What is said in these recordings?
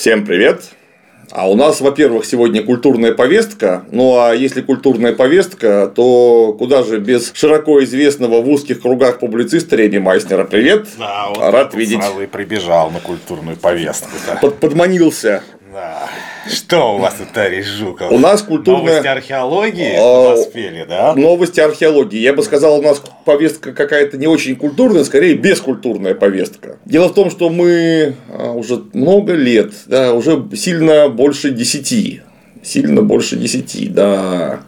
Всем привет! А у нас, во-первых, сегодня культурная повестка. Ну а если культурная повестка, то куда же без широко известного в узких кругах публициста Реми Майснера. Привет! Да, вот Рад видеть. Сразу и прибежал на культурную повестку. Да. Под, подманился. Да. Что у вас тут, товарищ Жуков? У нас культурная- Новости археологии А, поспели, да? Новости археологии. Я бы сказал, у нас повестка какая-то не очень культурная, скорее бескультурная повестка. Дело в том, что мы а, уже много лет, да, уже сильно больше десяти, сильно больше десяти, да,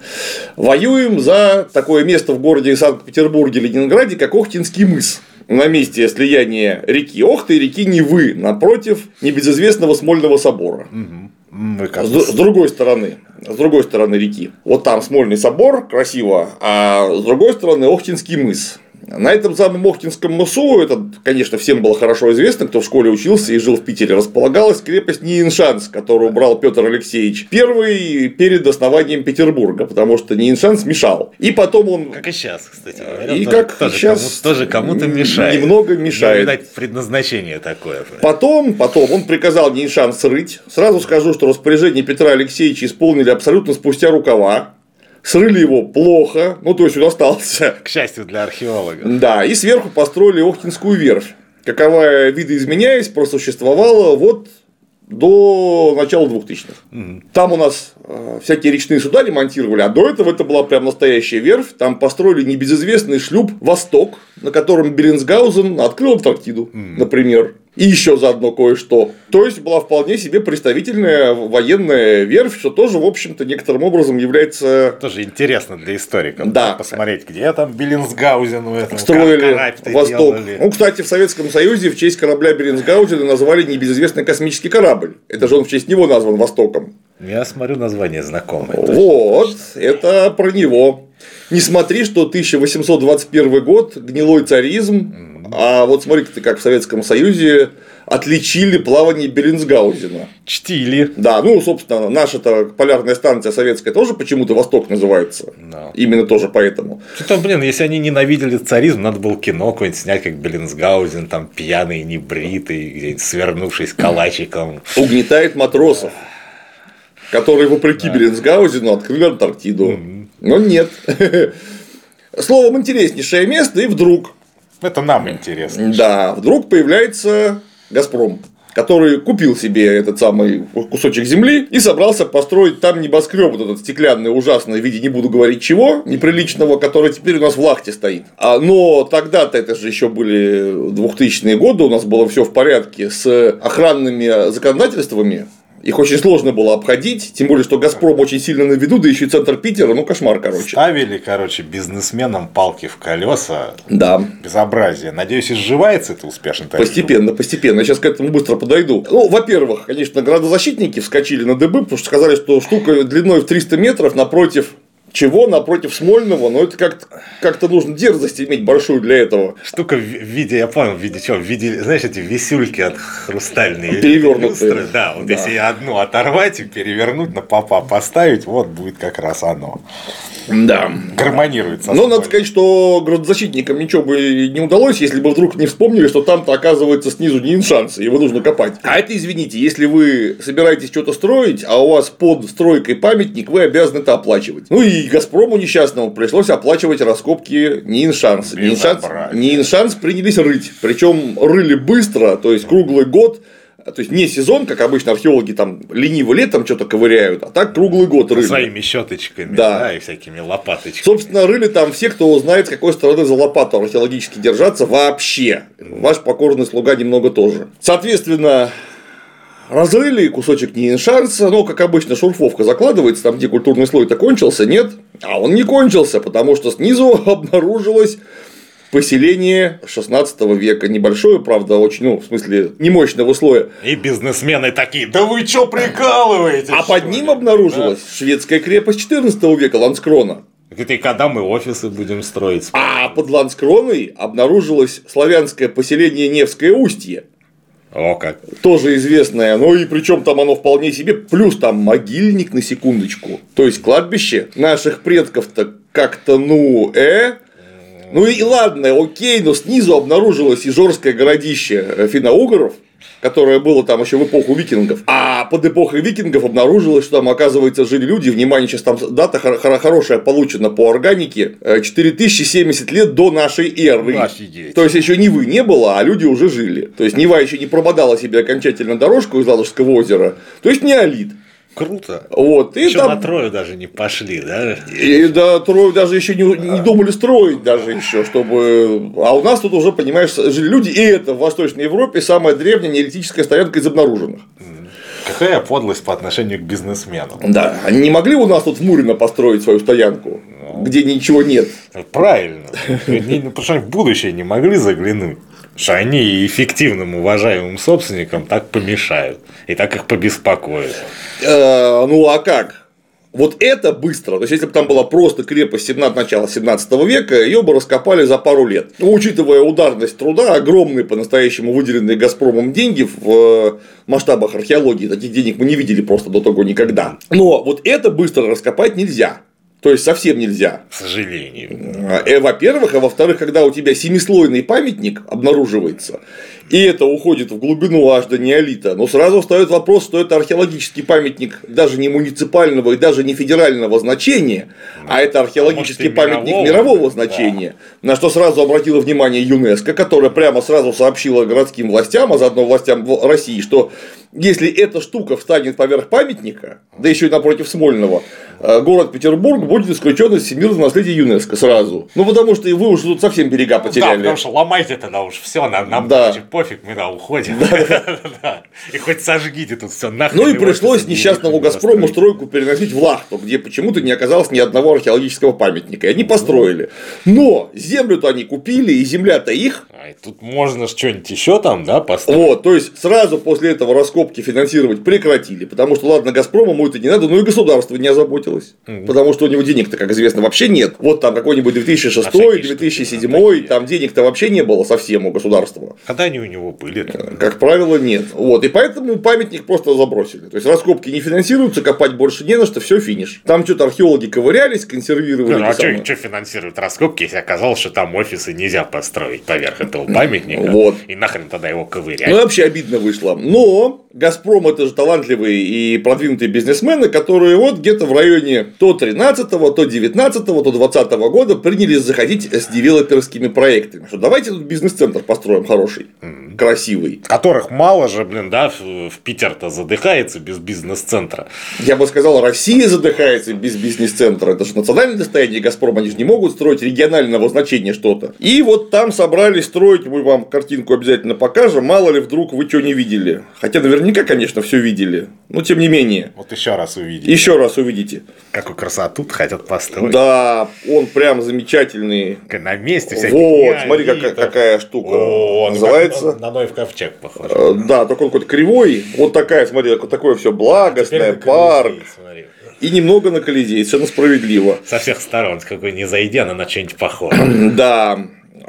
воюем за такое место в городе Санкт-Петербурге, Ленинграде, как Охтинский мыс на месте слияния реки Охты и реки Невы напротив небезызвестного Смольного собора. Мгм. С другой стороны, с другой стороны реки. Вот там Смольный собор, красиво, а с другой стороны Охтинский мыс. На этом самом Охтинском мысу, это, конечно, всем было хорошо известно, кто в школе учился и жил в Питере, располагалась крепость Ниеншанс, которую убрал Петр Алексеевич первый перед основанием Петербурга, потому что Ниеншанс мешал. И потом он Как и сейчас, кстати говоря. И тоже, как тоже сейчас кому- тоже кому-то мешает. немного Ну, мешает. видать, предназначение такое. Потом, потом он приказал Ниншан срыть. Сразу скажу, что распоряжение Петра Алексеевича исполнили абсолютно спустя рукава. Срыли его плохо, ну то есть он остался. К счастью для археолога. Да, и сверху построили Охтинскую верфь. Каковая, видоизменяясь, просуществовала вот до начала 2000-х. Там у нас э, всякие речные суда ремонтировали, а до этого это была прям настоящая верфь. Там построили небезызвестный шлюп «Восток», на котором Беренсгаузен открыл Антарктиду, например. И еще заодно кое-что. То есть была вполне себе представительная военная верфь, что тоже, в общем-то, некоторым образом является Тоже интересно для историков. Да. Посмотреть, где там Беллинсгаузен у этого строили Восток. делали. Ну, кстати, в Советском Союзе в честь корабля Беренсгаузена назвали небезызвестный космический корабль. Это же он в честь него назван Востоком. Я смотрю название знакомое. Вот, это про него. Не смотри, что 1821 год, гнилой царизм, а вот смотри как в Советском Союзе отличили плавание Беренсгаузена. Чтили. Да, ну, собственно, наша-то полярная станция советская тоже почему-то Восток называется. Да. Именно тоже поэтому. Что-то, блин, если они ненавидели царизм, надо было кино какое-нибудь снять, как Беллинсгаузен, там пьяный, небритый, где-нибудь свернувшись калачиком. Угнетает матросов, которые, вопреки Беренсгаузену, открыли Антарктиду. Но нет. Словом, интереснейшее место, и вдруг, Это нам интересно. да, вдруг появляется Газпром который купил себе этот самый кусочек земли и собрался построить там небоскреб, вот этот стеклянный, ужасный, в виде не буду говорить чего, неприличного, который теперь у нас в Лахте стоит. А, но тогда-то это же еще были 2000-е годы, у нас было все в порядке с охранными законодательствами, их очень сложно было обходить, тем более, что Газпром очень сильно на виду, да еще и центр Питера, ну кошмар, короче. Ставили, короче, бизнесменам палки в колеса. Да, Безобразие. Надеюсь, изживается это успешно. Постепенно, постепенно. Я сейчас к этому быстро подойду. Ну, во-первых, конечно, градозащитники вскочили на дыбы, потому что сказали, что штука длиной в 300 метров напротив чего? Напротив Смольного, но это как-то как нужно дерзость иметь большую для этого. Штука в виде, я понял, в виде чего? В виде, знаешь, эти висюльки от хрустальные. Перевёрнутые. люстры. Да, вот Да. если одну оторвать и перевернуть, на попа поставить, вот будет как раз оно. Да. Гармонирует со Но надо сказать, что градозащитникам ничего бы не удалось, если бы вдруг не вспомнили, что там-то оказывается снизу не шансы, его нужно копать. А это, извините, если вы собираетесь что-то строить, а у вас под стройкой памятник, вы обязаны это оплачивать. Ну и Газпрому несчастному пришлось оплачивать раскопки Ниншанс. Ниншанс. Ниншанс принялись рыть. Причем рыли быстро, то есть круглый год. То есть не сезон, как обычно археологи там лениво летом что-то ковыряют, а так круглый год рыли. Своими щеточками, Да. да. и всякими лопаточками. Собственно, рыли там все, кто знает, с какой стороны за лопату археологически держаться вообще. Ваш покорный слуга немного тоже. Соответственно, разрыли кусочек Ниншанса, но, как обычно, шурфовка закладывается, там, где культурный слой-то кончился, нет, а он не кончился, потому что снизу обнаружилось поселение 16 века, небольшое, правда, очень, ну, в смысле, немощного слоя, И бизнесмены такие, да вы чё прикалываетесь? а под ли?» ним обнаружилась шведская крепость 14 века Ланскрона. Да. Это и когда мы офисы будем строить? А под Ланскроной обнаружилось славянское поселение Невское Устье. О, как. Тоже известное, ну и причем там оно вполне себе, плюс там могильник на секундочку. То есть кладбище наших предков-то как-то, ну, э, ну и ладно, окей, но снизу обнаружилось Ижорское городище финно-угоров, которое было там еще в эпоху викингов. А под эпохой викингов обнаружилось, что там, оказывается, жили люди, внимание, сейчас там дата хорошая получена по органике, 4070 э, лет до нашей эры. Офигеть. То есть еще не вы не было, а люди уже жили. То есть Нева еще не прободала себе окончательно дорожку из Ладожского озера. То есть неолит. Круто. Вот, и Еще там... на Трою даже не пошли, да? И да, Трою даже еще не, не думали строить даже еще, чтобы. А у нас тут уже, понимаешь, жили люди, и это в Восточной Европе самая древняя неолитическая стоянка из обнаруженных. Какая подлость по отношению к бизнесменам. Да, они не могли у нас тут в Мурино построить свою стоянку, ну, где ничего нет. Правильно. Потому что в будущее не могли заглянуть что они эффективным уважаемым собственникам так помешают и так их побеспокоят. Э, ну а как? Вот это быстро. То есть, если бы там была просто крепость 17, начала 17 века, ее бы раскопали за пару лет. Но, ну, учитывая ударность труда, огромные по-настоящему выделенные Газпромом деньги в э, масштабах археологии, таких денег мы не видели просто до того никогда. Но вот это быстро раскопать нельзя. То есть совсем нельзя. К сожалению. Э, во-первых, а во-вторых, когда у тебя семислойный памятник обнаруживается, и это уходит в глубину аж до неолита, но сразу встает вопрос, что это археологический памятник даже не муниципального и даже не федерального значения, а это археологический а может, памятник мирового, мирового значения, да. на что сразу обратила внимание ЮНЕСКО, которая прямо сразу сообщила городским властям, а заодно властям России, что если эта штука встанет поверх памятника, да еще и напротив Смольного, э, город Петербург будет исключен из всемирного наследия ЮНЕСКО сразу. Ну, потому что вы уже тут совсем берега потеряли. Да, потому что ломайте тогда уж все, нам, нам да. пофиг, мы да, уходим. Да. И хоть сожгите тут все нахрен. Ну и пришлось несчастному Газпрому стройку переносить в Лахту, где почему-то не оказалось ни одного археологического памятника. И они построили. Но землю-то они купили, и земля-то их. А, и тут можно что-нибудь еще там, да, построить. Вот, то есть сразу после этого раскопки финансировать прекратили, потому что, ладно, Газпрому ему это не надо, но и государство не озаботилось, угу. потому что у него денег-то, как известно, вообще нет. Вот там какой-нибудь 2006, 2007, там денег-то вообще не было совсем у государства. Когда они у него были? -то? Как правило, нет. Вот, и поэтому памятник просто забросили. То есть раскопки не финансируются, копать больше не на что, все финиш. Там что-то археологи ковырялись, консервировали. Ну, а что, что финансируют раскопки, если оказалось, что там офисы нельзя построить поверх этого памятника? Вот. И нахрен тогда его ковырять? Ну, вообще обидно вышло. Но Газпром это же талантливые и продвинутые бизнесмены, которые вот где-то в районе то 13 то 19 то 20 года принялись заходить с девелоперскими проектами. Что давайте тут бизнес-центр построим хороший, красивый. Которых мало же, блин, да, в Питер-то задыхается без бизнес-центра. Я бы сказал, Россия задыхается без бизнес-центра. Это же национальное достояние Газпрома, они же не могут строить регионального значения что-то. И вот там собрались строить, мы вам картинку обязательно покажем, мало ли вдруг вы что не видели. Хотя наверняка наверняка, конечно, все видели, но тем не менее. Вот еще раз увидите. Еще раз увидите. Какую красоту хотят построить. Да, он прям замечательный. На месте всяких Вот, смотри, какая, какая штука. О, называется. На, на Ноев ковчег похож. Э, да, только он какой-то кривой. Вот такая, смотри, такое все благостное, а парк. И немного на Колизей, совершенно справедливо. Со всех сторон, какой не зайдя, она на что-нибудь похоже. Да.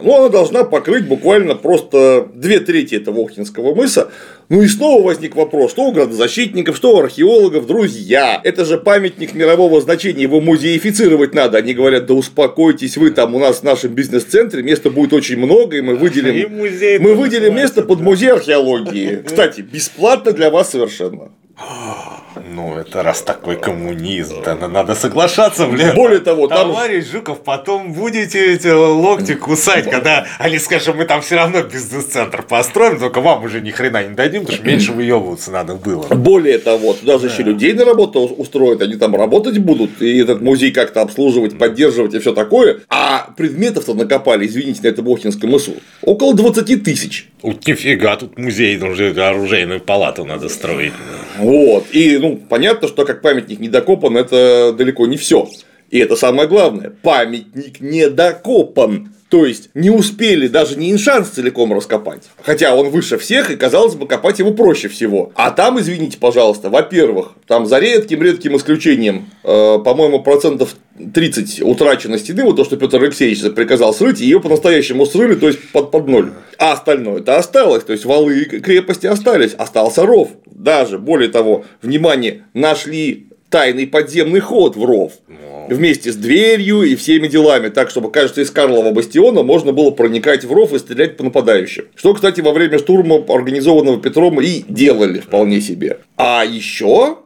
Ну, она должна покрыть буквально просто две трети этого Охтинского мыса. Ну и снова возник вопрос, что у градозащитников, что у археологов, друзья, это же памятник мирового значения, его музеифицировать надо. Они говорят, да успокойтесь вы, там у нас в нашем бизнес-центре места будет очень много, и мы выделим, и мы выделим место под музей археологии. Кстати, бесплатно для вас совершенно. Ну, это раз такой коммунизм, да надо соглашаться, блин. Более того, там... Товарищ Жуков, потом будете эти локти кусать, когда они скажут, мы там все равно бизнес-центр построим, только вам уже ни хрена не дадим, потому что меньше выебываться надо было. Более того, туда же еще людей на работу устроят, они там работать будут, и этот музей как-то обслуживать, поддерживать и все такое. А предметов-то накопали, извините, на этом Охтинском мысу, около 20 тысяч. Нифига, тут музей, уже оружейную палату надо строить. Вот. И ну, понятно, что как памятник недокопан, это далеко не все. И это самое главное. Памятник недокопан. То есть не успели даже не иншанс целиком раскопать. Хотя он выше всех, и казалось бы, копать его проще всего. А там, извините, пожалуйста, во-первых, там за редким-редким исключением, э, по-моему, процентов 30 утрачено стены, вот то, что Петр Алексеевич приказал срыть, ее по-настоящему срыли, то есть под, под ноль. А остальное это осталось, то есть валы крепости остались, остался ров. Даже, более того, внимание, нашли тайный подземный ход в ров. Вместе с дверью и всеми делами, так, чтобы, кажется, из Карлова бастиона можно было проникать в ров и стрелять по нападающим. Что, кстати, во время штурма, организованного Петром, и делали вполне себе. А еще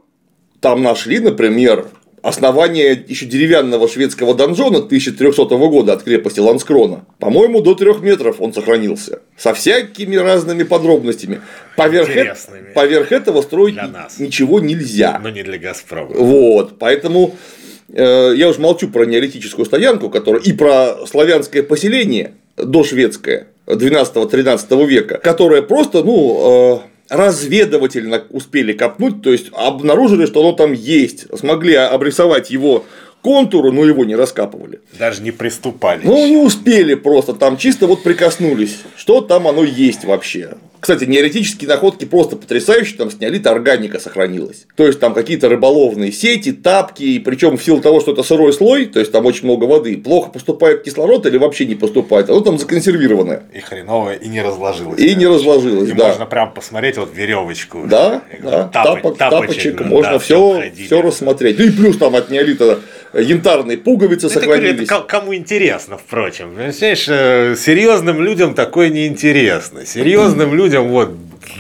там нашли, например, основание еще деревянного шведского донжона 1300 года от крепости Ланскрона. По-моему, до трех метров он сохранился. Со всякими разными подробностями. Поверх, э... Поверх этого строить ничего нельзя. Но не для Газпрома. Вот. Поэтому э, я уже молчу про неолитическую стоянку, которая и про славянское поселение дошведское 12-13 века, которое просто, ну, э, разведывательно успели копнуть, то есть обнаружили, что оно там есть, смогли обрисовать его контуру, но его не раскапывали. Даже не приступали. Ну, не успели просто, там чисто вот прикоснулись, что там оно есть вообще. Кстати, неоретические находки просто потрясающие, там снялит органика сохранилась. То есть там какие-то рыболовные сети, тапки, и причем в силу того, что это сырой слой, то есть там очень много воды, плохо поступает кислород или вообще не поступает, оно там законсервированное. И хреновое, и не разложилось. И не разложилось, и да. можно прям посмотреть вот веревочку. Да, да, тапок, тапочек, можно да, все, все рассмотреть. Ну и плюс там от неолита янтарные пуговицы это, сохранились. Это кому интересно, впрочем. Знаешь, э, серьезным людям такое не интересно. Серьезным людям вот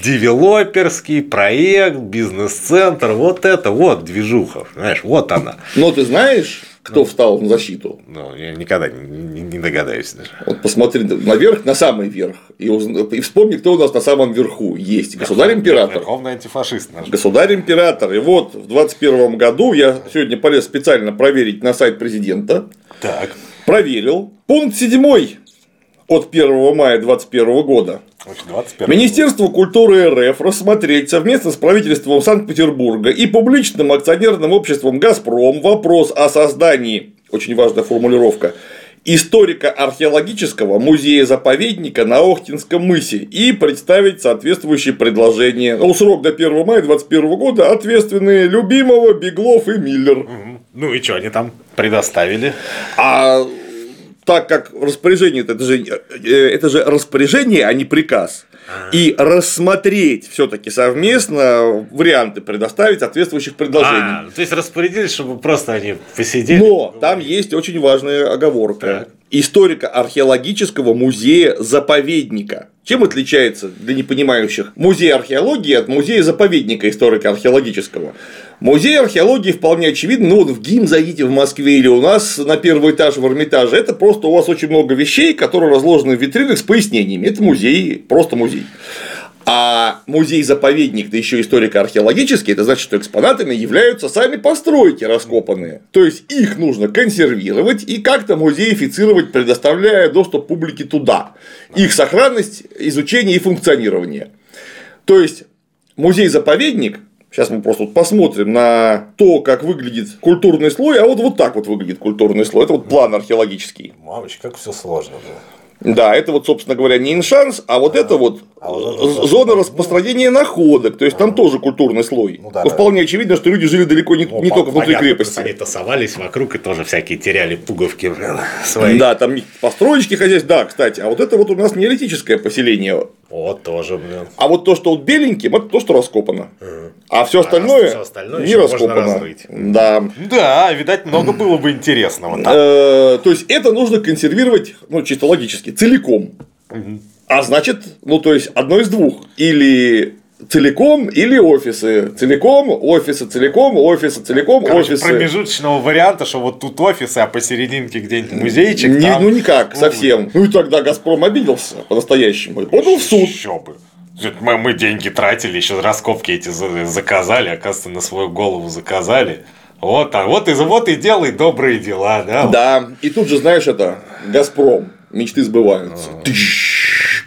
девелоперский проект, бизнес-центр, вот это вот движуха, знаешь, вот она. Но ты знаешь, кто ну, встал на защиту? Ну, я никогда не, не догадаюсь даже. Вот посмотри наверх, на самый верх, и, и вспомни, кто у нас на самом верху есть. Государь-император. Верховный антифашист наш. Государь-император. И вот в 21 году я сегодня полез специально проверить на сайт президента. Так. Проверил. Пункт 7 от 1 мая 2021 года. 21. Министерство культуры РФ рассмотреть совместно с правительством Санкт-Петербурга и публичным акционерным обществом «Газпром» вопрос о создании, очень важная формулировка, историко-археологического музея-заповедника на Охтинском мысе и представить соответствующие предложения. Ну, срок до 1 мая 2021 года ответственные Любимого, Беглов и Миллер. Ну и что они там предоставили? А так как распоряжение это же, э, это же распоряжение, а не приказ. И рассмотреть все-таки совместно варианты предоставить соответствующих предложений. А, то есть распорядились, чтобы просто они посидели. Но там есть очень важная оговорка. Так. Историко-археологического музея-заповедника. Чем отличается для непонимающих музей археологии от музея заповедника историко-археологического? Музей археологии вполне очевидно, ну вот в ГИМ зайдите в Москве или у нас на первый этаж в Эрмитаже, это просто у вас очень много вещей, которые разложены в витринах с пояснениями. Это музей, просто музей. А музей-заповедник, да еще историко-археологический, это значит, что экспонатами являются сами постройки раскопанные. То есть их нужно консервировать и как-то музеифицировать, предоставляя доступ публике туда. Их сохранность, изучение и функционирование. То есть музей-заповедник Сейчас мы просто вот посмотрим на то, как выглядит культурный слой, а вот вот так вот выглядит культурный слой. Это вот план археологический. Мамочка, как все сложно было. Да, это вот, собственно говоря, не иншанс, а вот а, это вот а вот зона распространения находок. То есть там а, тоже культурный слой. Ну, да, ну, вполне да. очевидно, что люди жили далеко не, ну, не только внутри понятно, крепости. Они тасовались вокруг и тоже всякие теряли пуговки свои. Да, там построечки хозяйств, да, кстати. А вот это вот у нас неолитическое поселение. Вот тоже, блин. А вот то, что вот беленьким, это то, что раскопано. А все остальное, все остальное не раскопано. Да. Да, видать, много было бы интересного. Э, то есть это нужно консервировать, ну, чисто логически, целиком. А значит, ну, то есть одно из двух. Или целиком или офисы. Целиком, офисы, целиком, офисы, целиком, Короче, офисы. промежуточного варианта, что вот тут офисы, а посерединке где-нибудь музейчик. Не, там... Ну никак, ну, совсем. Ну и тогда Газпром обиделся по-настоящему. Подал в суд. Еще бы. Мы, мы деньги тратили, еще раскопки эти заказали, оказывается, на свою голову заказали. Вот, а вот и, вот и делай добрые дела, да? Да, и тут же, знаешь, это Газпром, мечты сбываются. А -а -а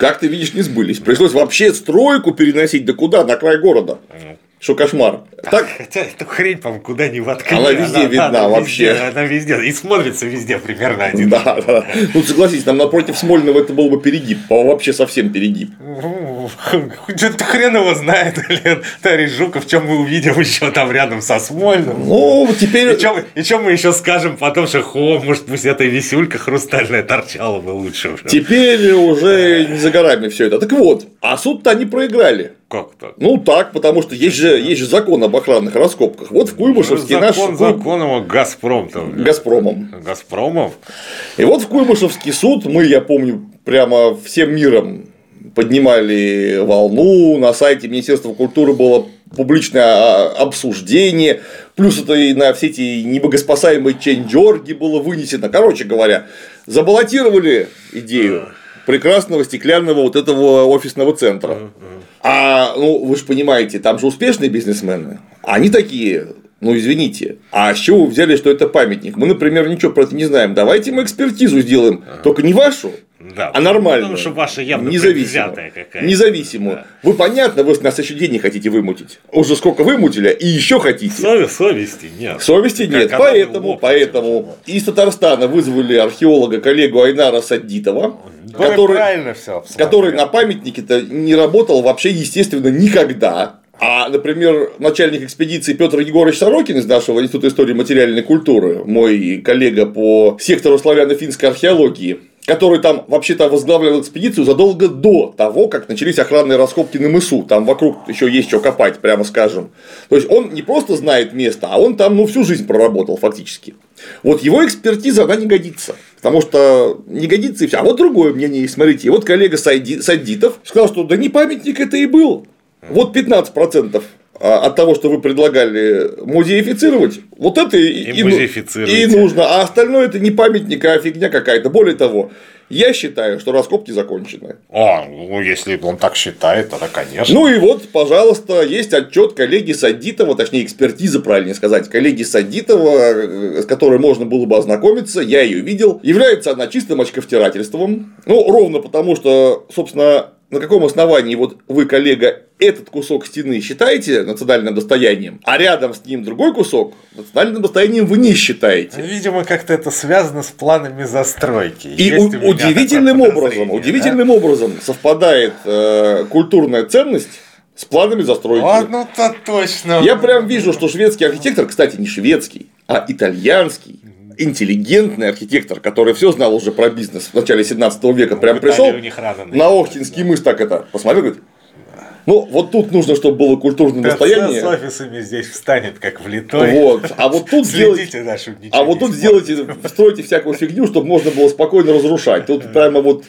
как ты видишь, не сбылись. Пришлось вообще стройку переносить, да куда? На край города. Что кошмар. Так... Хотя эту хрень, по-моему, куда ни воткни. Она везде она, видна она вообще. Везде, она везде. И смотрится везде примерно один. Да, да. Ну, согласись, там напротив Смольного это был бы перегиб. Вообще совсем перегиб. Что-то хрен его знает, блин. Тарий Жуков, чем мы увидим еще там рядом со Смольным. Ну, теперь... И что мы еще скажем потом, что хо, может, пусть эта висюлька хрустальная торчала бы лучше. Теперь уже не за горами все это. Так вот, а суд-то они проиграли. Как так? Ну так, потому что есть же, есть же закон об охранных раскопках. Вот в Куйбышевске Ну, наш закон законом, а Газпром там. Газпромом. Газпромом? И вот в Куйбышевский суд мы, я помню, прямо всем миром поднимали волну, на сайте Министерства культуры было публичное а, обсуждение, плюс это и на все эти небогоспасаемые ченджорги было вынесено. Короче говоря, забаллотировали идею прекрасного стеклянного вот этого офисного центра. А, ну, вы же понимаете, там же успешные бизнесмены. Они такие, ну, извините, а с чего вы взяли, что это памятник? Мы, например, ничего про это не знаем. Давайте мы экспертизу сделаем, только не вашу, Да. а нормальную. Потому что ваша явно независимую. предвзятая какая-то. Независимую. Да. Вы, понятно, вы нас еще денег хотите вымутить. Уже сколько вымутили, и еще хотите. Сове- совести нет. Совести Как нет, поэтому, поэтому из Татарстана вызвали археолога коллегу Айнара Саддитова, который, правильно все который на памятнике-то не работал вообще, естественно, никогда. А, например, начальник экспедиции Петр Егорович Сорокин из нашего Института истории материальной культуры, мой коллега по сектору славяно-финской археологии, который там вообще-то возглавлял экспедицию задолго до того, как начались охранные раскопки на мысу. Там вокруг еще есть что копать, прямо скажем. То есть он не просто знает место, а он там ну, всю жизнь проработал фактически. Вот его экспертиза, она не годится. Потому что не годится и все. А вот другое мнение. Смотрите, вот коллега Сайди- Саддитов сказал, что да не памятник это и был. Вот 15% от того, что вы предлагали музеифицировать, вот это и, И и ну- и нужно. А остальное это не памятник, а фигня какая-то. Более того, я считаю, что раскопки закончены. А, ну если он так считает, тогда конечно. Ну и вот, пожалуйста, есть отчет коллеги Садитова, точнее экспертиза, правильнее сказать, коллеги Садитова, э, с которой можно было бы ознакомиться, я ее видел. Является она чистым очковтирательством. Ну, ровно потому, что, собственно, на каком основании вот вы, коллега, этот кусок стены считаете национальным достоянием, а рядом с ним другой кусок национальным достоянием вы не считаете. Видимо, как-то это связано с планами застройки. И у- удивительным образом, подозрение, удивительным образом совпадает э, культурная ценность с планами застройки. да? А, ну то точно. Я прям вижу, что шведский архитектор, кстати, не шведский, а итальянский, интеллигентный архитектор, который все знал уже про бизнес в начале 17 века, прям В Италии пришел на Охтинский мыс так это посмотрел, говорит, ну вот тут нужно, чтобы было культурное достояние. с офисами здесь встанет как влитой. Вот. А вот тут да, ничего а вот тут сделайте, стройте всякую фигню, чтобы можно было спокойно разрушать. Тут прямо вот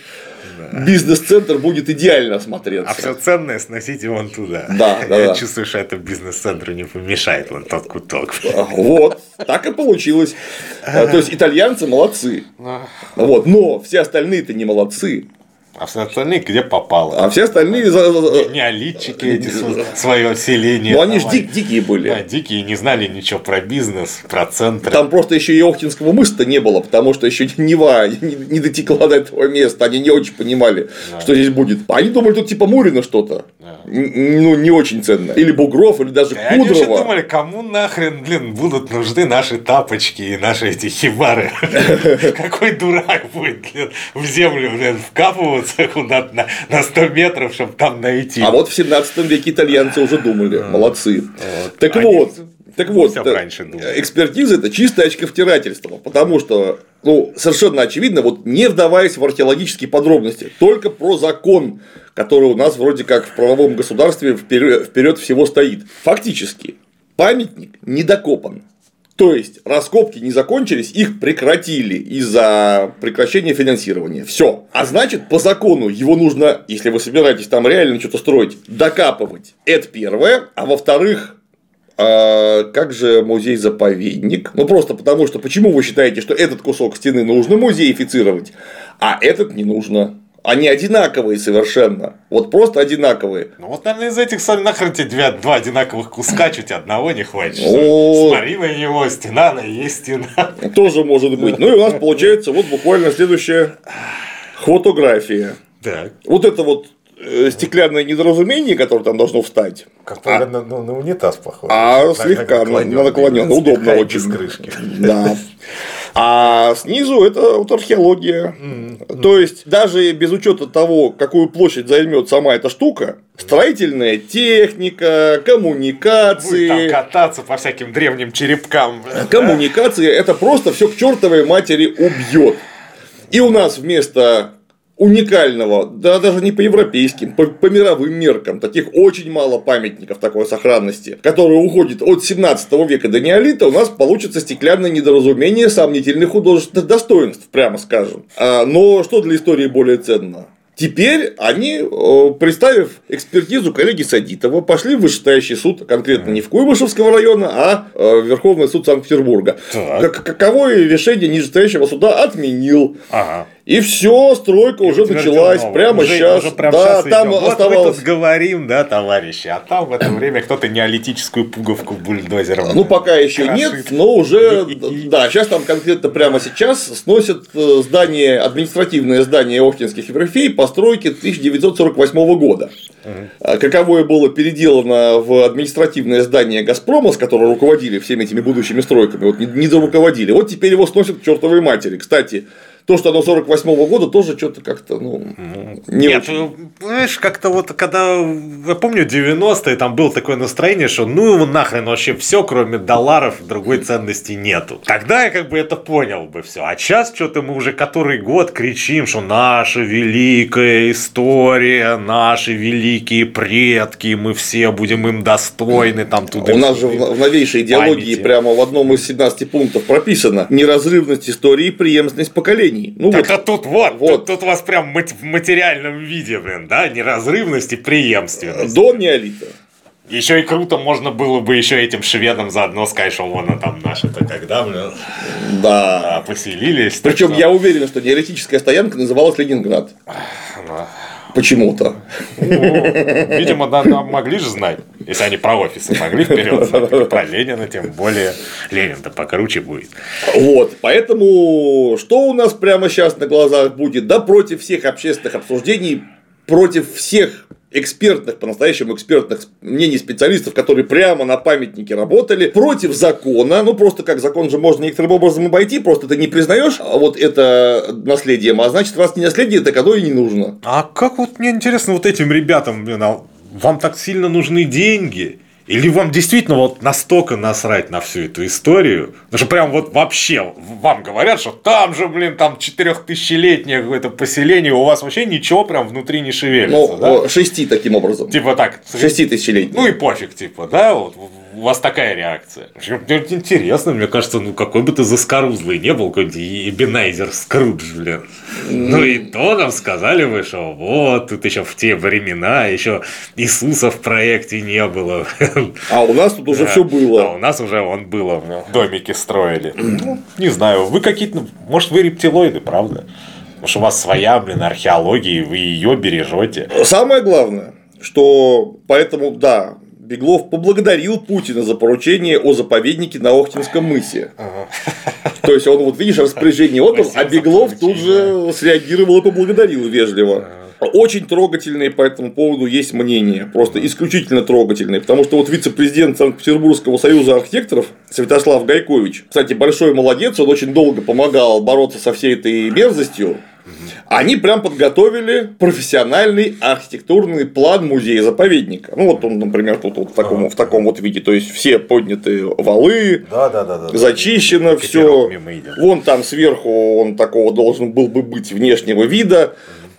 бизнес-центр будет идеально смотреться. А все ценное сносите вон туда. Да, да, Я да. чувствую, что это бизнес-центру не помешает, вон тот куток. Вот, так и получилось. А, То есть итальянцы молодцы. Вот, но все остальные-то не молодцы. А все остальные где попало? А все остальные. за- Неолитчики эти свое селение. Ну они ж давай. дик- дикие были. Да, дикие не знали ничего про бизнес, про центры. Там просто еще и Охтинского мыса не было, потому что еще Нева не не дотекла до этого места, они не очень понимали, что здесь будет. Они думали, тут типа Мурина что-то. Н- Ну, не очень ценное. Или Бугров, или даже А Они вообще Кудрова. думали, кому нахрен, блин, будут нужны наши тапочки и наши эти хибары. Какой дурак будет, блин, в землю, блин, вкапываться куда-то на, на 100 метров, чтобы там найти. А вот в 17 веке итальянцы уже думали, молодцы. Так Они вот, так вот, всё э, раньше думали. экспертиза это чистое очковтирательство, потому что, ну, совершенно очевидно, вот не вдаваясь в археологические подробности, только про закон, который у нас вроде как в правовом государстве вперед всего стоит. Фактически, памятник не докопан. То есть раскопки не закончились, их прекратили из-за прекращения финансирования. Все. А значит, по закону его нужно, если вы собираетесь там реально что-то строить, докапывать. Это первое. А во-вторых, а как же музей-заповедник? Ну, просто потому что почему вы считаете, что этот кусок стены нужно музеифицировать, а этот не нужно? Они одинаковые совершенно. Вот просто одинаковые. Ну вот, наверное, из этих соль нахрен тебе два, два одинаковых куска, чуть одного не хватит. О. Смотри на него, стена, она и есть стена. Тоже может быть. Ну и у нас получается вот буквально следующая фотография. Так. Вот это вот стеклянное недоразумение, которое там должно встать, Которая на, на- на унитаз похоже. а слегка на, на наклонённо. удобно очень. Без крышки. Да. А снизу это вот археология. То есть, даже без учета того, какую площадь займет сама эта штука, строительная техника, Будет там коммуникации. кататься по всяким древним черепкам. Коммуникации это просто все к чертовой матери убьет. И у нас вместо уникального, да даже не по европейским, по, по мировым меркам, таких очень мало памятников такой сохранности, которые уходят от 17 века до неолита, у нас получится стеклянное недоразумение сомнительных художественных достоинств, прямо скажем. А, но что для истории более ценно? Теперь они, представив экспертизу коллеги Садитова, пошли в вышестоящий суд, конкретно не в Куйбышевского района, а в Верховный суд Санкт-Петербурга. Каковое решение нижестоящего суда отменил. Ага. И все, стройка уже началась новое. прямо уже, сейчас. Уже прямо да, сейчас там идем. оставалось. Вот мы тут говорим, да, товарищи, а там в это время кто-то неолитическую пуговку бульдозером. Ну, пока еще крошит. нет, но уже, да, сейчас там конкретно прямо сейчас сносят э, здание, административное здание Охтинских верфей постройки 1948 года. Угу. Каковое было переделано в административное здание Газпрома, с которого руководили всеми этими будущими стройками, вот не, не доруководили. Вот теперь его сносят к чертовой матери. Кстати, то, что оно 48 -го года, тоже что-то как-то, ну, не Нет, очень. Ну, знаешь, как-то вот, когда, я помню, 90-е, там было такое настроение, что ну его нахрен вообще все, кроме долларов, другой ценности нету. Тогда я как бы это понял бы все. А сейчас что-то мы уже который год кричим, что наша великая история, наши великие предки, мы все будем им достойны, там туда. У нас же в новейшей идеологии памяти. прямо в одном из 17 пунктов прописано неразрывность истории и преемственность поколений поколений. Ну, так вот, а тут вот, вот. Тут, тут у вас прям в материальном виде, блин, да, неразрывность и преемственность. До неолита. Еще и круто можно было бы еще этим шведам заодно сказать, что вон там наши-то когда, блин, да. поселились. Причем что... я уверен, что неолитическая стоянка называлась Ленинград. Да. Почему-то. Ну, видимо, да, могли же знать, если они про офисы могли вперед знать, про Ленина, тем более Ленин-то покруче будет. Вот, поэтому что у нас прямо сейчас на глазах будет? Да, против всех общественных обсуждений, против всех экспертных, по-настоящему экспертных мнений специалистов, которые прямо на памятнике работали, против закона, ну просто как закон же можно некоторым образом обойти, просто ты не признаешь а вот это наследием, а значит, раз не наследие, так оно и не нужно. А как вот мне интересно вот этим ребятам, блин, а вам так сильно нужны деньги? Или вам действительно вот настолько насрать на всю эту историю, потому что прям вот вообще вам говорят, что там же, блин, там четырехтысячелетнее какое-то поселение, у вас вообще ничего прям внутри не шевелится, ну, да? шести таким образом. Типа так. Шести тысячелетний. Ну и пофиг, типа, да, вот у вас такая реакция. Мне интересно, мне кажется, ну какой бы ты заскорузлый не был, какой-нибудь Эбенайзер Скрудж, блин. Ну и то нам сказали вы, что вот, тут еще в те времена еще Иисуса в проекте не было. А у нас тут уже все было. А у нас уже он было, домики строили. Ну, не знаю, вы какие-то, может вы рептилоиды, правда? Может, у вас своя, блин, археология, и вы ее бережете. Самое главное, что поэтому, да, Беглов поблагодарил Путина за поручение о заповеднике на Охтинском мысе. То есть он, вот видишь, распоряжение отдал, а Беглов тут же среагировал и поблагодарил вежливо. Очень трогательные по этому поводу есть мнения, просто исключительно трогательные, потому что вот вице-президент Санкт-Петербургского союза архитекторов Святослав Гайкович, кстати, большой молодец, он очень долго помогал бороться со всей этой мерзостью, они прям подготовили профессиональный архитектурный план музея-заповедника. Ну, вот он, например, тут вот в таком, в таком вот виде. То есть все подняты валы, да, да, да, да, зачищено все. Вон там сверху он такого должен был бы быть внешнего вида.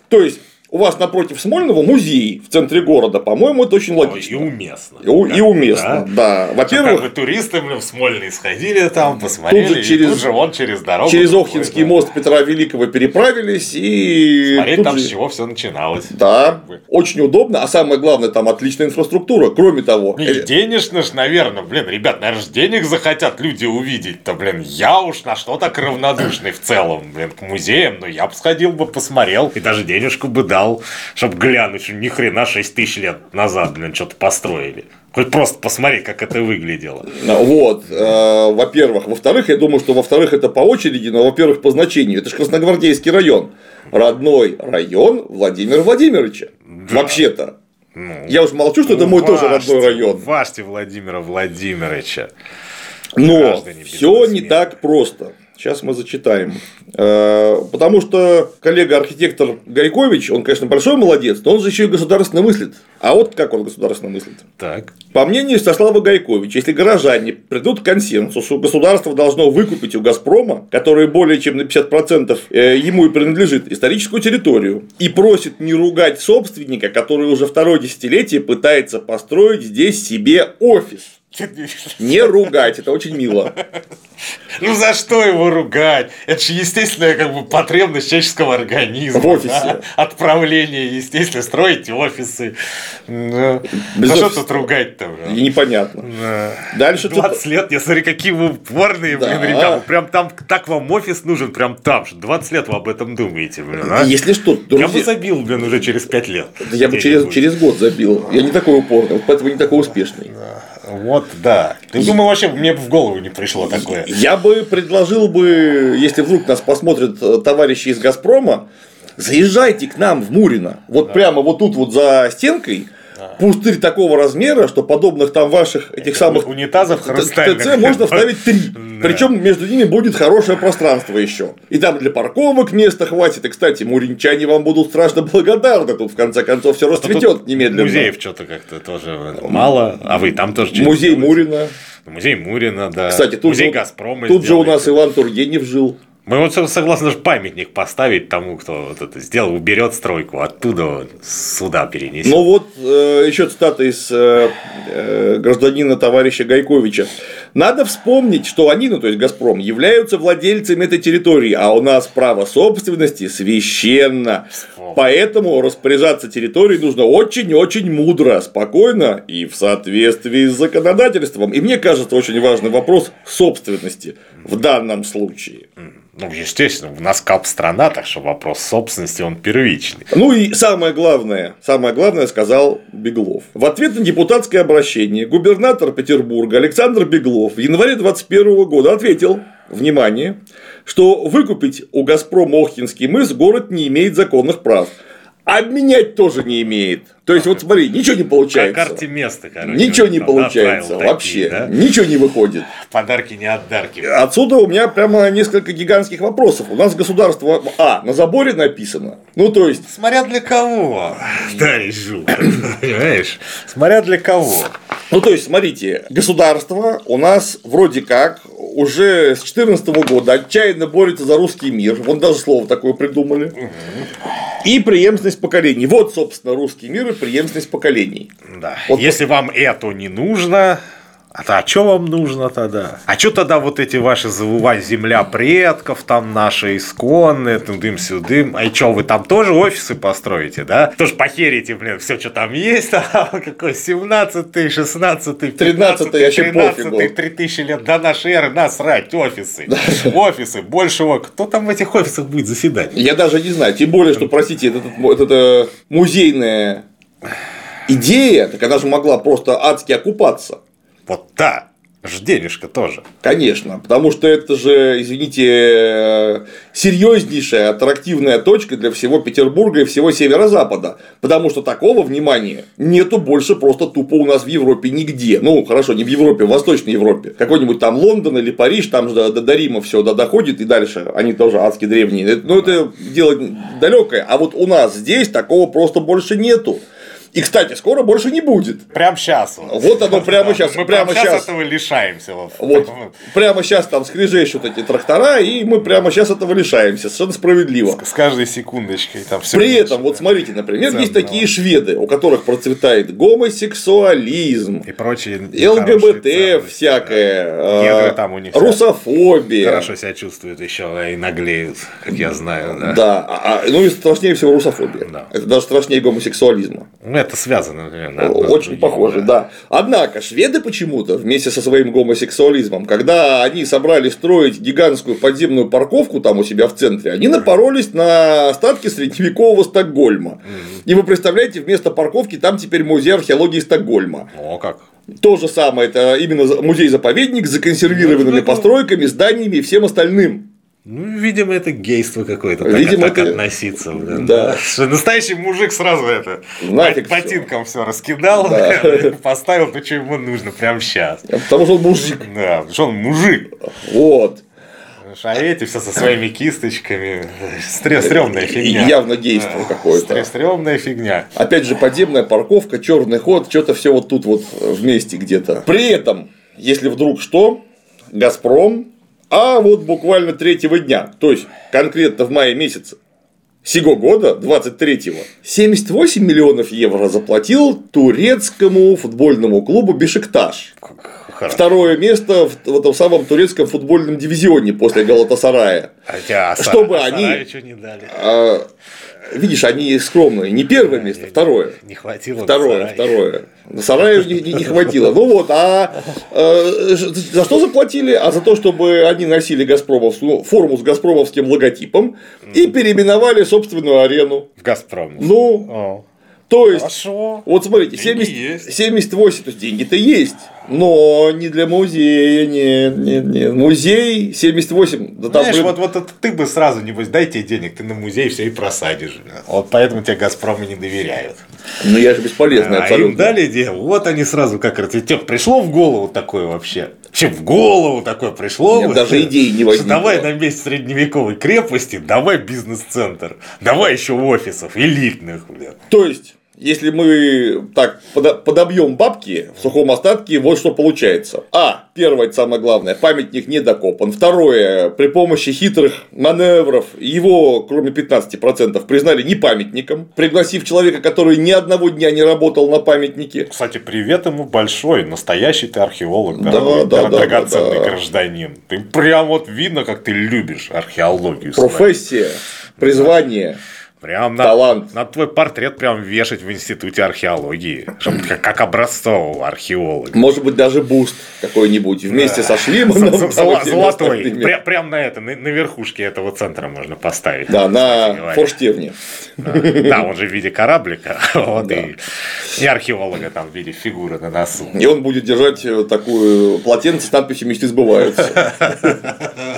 То есть у вас напротив Смольного музей в центре города, по-моему, это очень логично. И уместно. И, и уместно, да. да. Во-первых, как бы туристы в Смольный сходили там, посмотрели, тут же, через, тут же он через дорогу. Через Охтинский да. мост Петра Великого переправились и. Смотреть там же... с чего все начиналось. Да. Очень удобно, а самое главное, там отличная инфраструктура. Кроме того. И э... денежно ж, наверное, блин, ребят, наверное, денег захотят люди увидеть-то, блин. Я уж на что так равнодушный в целом, блин, к музеям, но я бы сходил бы, посмотрел и даже денежку бы дал взял, чтобы глянуть, что ни хрена 6 тысяч лет назад, блин, что-то построили. Хоть просто посмотреть, как это выглядело. Вот, э, во-первых. Во-вторых, я думаю, что во-вторых, это по очереди, но, во-первых, по значению. Это же Красногвардейский район. Родной район Владимира Владимировича. Да. Вообще-то. Ну, я уж молчу, что ну, это мой важьте, тоже родной район. Важьте Владимира Владимировича. Но все не так просто. Сейчас мы зачитаем. Э, потому что коллега-архитектор Гайкович, он, конечно, большой молодец, но он же еще и государственно мыслит. А вот как он государственно мыслит? Так. По мнению Стаслава Гайковича, если горожане придут к консенсусу, государство должно выкупить у «Газпрома», который более чем на 50% э, ему и принадлежит, историческую территорию, и просит не ругать собственника, который уже второе десятилетие пытается построить здесь себе офис. Не ругать, это очень мило. Ну за что его ругать? Это же естественная как бы потребность человеческого организма. В офисе. да? Отправление, естественно, строить офисы. Ну, Без а что офиса. тут ругать-то? И непонятно. Да. Дальше тут- 20 лет, я смотри, какие вы упорные, Да. блин, ребята. Прям там, так вам офис нужен, прям там же. 20 лет вы об этом думаете, блин, а? Если что, Я бы друзья, забил, блин, уже через 5 лет. да я бы через, через год забил. Я не такой упорный, поэтому не такой успешный. Вот, да. Ты думаю, вообще мне бы в голову не пришло такое. Я бы предложил бы, если вдруг нас посмотрят э, товарищи из Газпрома, заезжайте к нам в Мурино. Вот прямо вот тут вот за стенкой. Пустырь такого размера, что подобных там ваших этих самых унитазов. ТЦ можно вставить три. Да. Причем между ними будет хорошее пространство еще. И там для парковок места хватит. И, кстати, муринчане вам будут страшно благодарны. Тут в конце концов все расцветет немедленно. Музеев что-то как-то тоже мало. А вы там тоже Музей? Мурина. Музей Мурина, да. Кстати, тут, Музей же, Газпрома тут же у нас Иван Тургенев жил. Мы вот согласны даже памятник поставить тому, кто вот это сделал, уберет стройку, оттуда сюда перенесет. Ну вот э, еще цитата из э, э, гражданина товарища Гайковича. Надо вспомнить, что они, ну то есть Газпром, являются владельцами этой территории, а у нас право собственности священно. Поэтому распоряжаться территорией нужно очень-очень мудро, спокойно и в соответствии с законодательством. И мне кажется, очень важный вопрос собственности в данном случае. Ну, естественно, у нас кап-страна, так что вопрос собственности, он первичный. Ну и самое главное, самое главное сказал Беглов. В ответ на депутатское обращение губернатор Петербурга Александр Беглов в январе 2021 года ответил, внимание, что выкупить у «Газпрома» Охтинский мыс город не имеет законных прав. Обменять тоже не имеет. То есть, вот смотри, ничего не Как получается. карте места, короче. Ничего не получается вообще. такие, да? Ничего не выходит. Подарки не отдарки. Отсюда у меня прямо несколько гигантских вопросов. У нас государство, а, на заборе написано. Ну, то есть, Смотря для кого, товарищ Жук. Понимаешь? Смотря для кого. Ну, то есть, смотрите, государство у нас вроде как уже с 2014 года отчаянно борется за русский мир. Вот даже слово такое придумали. И преемственность поколений. Вот, собственно, русский мир и преемственность поколений. Да. Вот- Если вам это не нужно, а, то, а что вам нужно тогда? А что тогда вот эти ваши завывать земля предков, там наши исконные, дым сюдым, а что, вы там тоже офисы построите, да? Тоже похерите, блин, все, что там есть, а какой 17-й, 16-й, 13-й, вообще пофигу. 3000 лет до нашей эры, насрать, офисы. Офисы, большего, кто там в этих офисах будет заседать? Я даже не знаю. Тем более, что, простите, это, это, это музейная идея, так она же могла просто адски окупаться. Вот ж денежка тоже. Конечно, потому что это же, извините, э, серьезнейшая аттрактивная точка для всего Петербурга и всего северо-запада. Потому что такого внимания нету больше просто тупо у нас в Европе нигде. Ну, хорошо, не в Европе, в Восточной Европе. Какой-нибудь там Лондон или Париж, там же до, до Рима все доходит и дальше. Они тоже адски древние. Это- Ну, это дело далекое. А вот у нас здесь такого просто больше нету. И, кстати, скоро больше не будет. Прям сейчас. Вот, Вот оно прямо сейчас, Мы прямо прямо сейчас. этого лишаемся. Вот. Вот прямо сейчас там скрежещут эти трактора, и мы прямо сейчас этого лишаемся. Совершенно справедливо. С каждой секундочкой там все. При этом, вот смотрите, например, есть Ценного. такие шведы, у которых процветает гомосексуализм, и прочие ЛГБТ ценности, всякое, да. Негры там у них русофобия. Хорошо себя чувствуют еще и наглеют, как я знаю. Да. Да, а- а, ну и страшнее всего русофобия. Да. Это даже страшнее гомосексуализма. Ну, это связано. наверное, Очень другим, похоже, да. Однако шведы почему-то вместе со своим гомосексуализмом, когда они собрали строить гигантскую подземную парковку там у себя в центре, они напоролись на остатки средневекового Стокгольма. И вы представляете, вместо парковки там теперь музей археологии Стокгольма. О, как. То же самое, это именно за- музей-заповедник с законсервированными Ну, постройками, зданиями и всем остальным. Ну, видимо, это гейство какое-то. так- Видимо, так, это- относиться. блин, Да. Что настоящий мужик сразу это Нафиг всё. ботинкам все раскидал, Да. поставил то, что ему нужно прямо сейчас. Потому что он мужик. Да, потому что он мужик. Вот. А эти все со своими кисточками. Стрёмная фигня. Явно действо какое-то. Стрёмная фигня. Опять же, подземная парковка, черный ход, что-то все вот тут вот вместе где-то. При этом, если вдруг что, Газпром, а вот буквально третьего дня, то есть конкретно в мае месяце, сего года, 23-го, 78 миллионов евро заплатил турецкому футбольному клубу Бешикташ. Хорошо. Второе место в, в этом самом турецком футбольном дивизионе после Галатасарая. Хотя, а чтобы а они, не дали. А, видишь, они скромные. Не первое место, второе. Не хватило. Второе, второе. Сараю не, не, не хватило. Ну вот, а э, за что заплатили? А за то, чтобы они носили Газпромов, форму с Газпромовским логотипом и переименовали собственную арену. В Газпром. Ну. О. То есть, Хорошо. вот смотрите, 70, 78, то есть деньги-то есть, но не для музея, нет, нет, нет. Музей 78. Да там Знаешь, блин... вот, вот это ты бы сразу, небось, дай тебе денег, ты на музей все и просадишь. Вот поэтому тебе Газпромы не доверяют. Ну я же бесполезный а абсолютно. им дали дело, вот они сразу как это, тебе пришло в голову такое вообще? Вообще в голову такое пришло? Нет, даже идеи не возникло. Давай на месте средневековой крепости, давай бизнес-центр, давай еще офисов элитных. Блин. То есть если мы так подобьем бабки в сухом остатке, вот что получается. А. Первое, самое главное, памятник не докопан. Второе, при помощи хитрых маневров его, кроме 15%, признали не памятником, пригласив человека, который ни одного дня не работал на памятнике. Кстати, привет ему большой, настоящий ты археолог, да, дорогой, да, да, драгоценный да, да. гражданин. Ты прям вот видно, как ты любишь археологию. Профессия, призвание. Прям на, Талант. на твой портрет прям вешать в институте археологии, чтобы как, как образцового археолога. Может быть, даже бюст какой-нибудь вместе со Шлиманом. Золотой. Прям на это, на верхушке этого центра можно поставить. Да, на форштевне. Да, он же в виде кораблика. Вот и, и археолога там в виде фигуры на носу. И он будет держать такую полотенце с надписью «Мечты сбываются».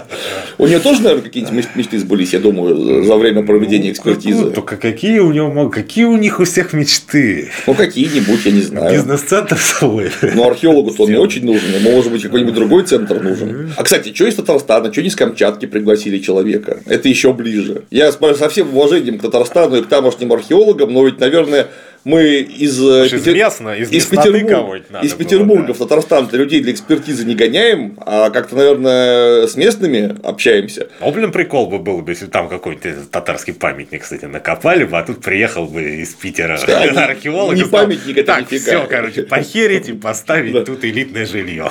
У нее тоже, наверное, какие-нибудь мечты сбылись, я думаю, за время проведения экспертизы экспертизы. Ну, только какие у него какие у них у всех мечты? Ну, какие-нибудь, я не знаю. Бизнес-центр свой. Ну, археологу-то он не очень нужен, ему, может быть, какой-нибудь другой центр нужен. А, кстати, что из Татарстана, что не с Камчатки пригласили человека? Это еще ближе. Я со всем уважением к Татарстану и к тамошним археологам, но ведь, наверное, мы из, э, Петер... местно, из, из, Петербурга, из Петербурга да. в Татарстан людей для экспертизы не гоняем, а как-то, наверное, с местными общаемся. Ну, блин, прикол бы был бы, если там какой-нибудь татарский памятник, кстати, накопали бы, а тут приехал бы из Питера да, археолог. Не памятник, это так, все, короче, похерить и поставить тут элитное жилье.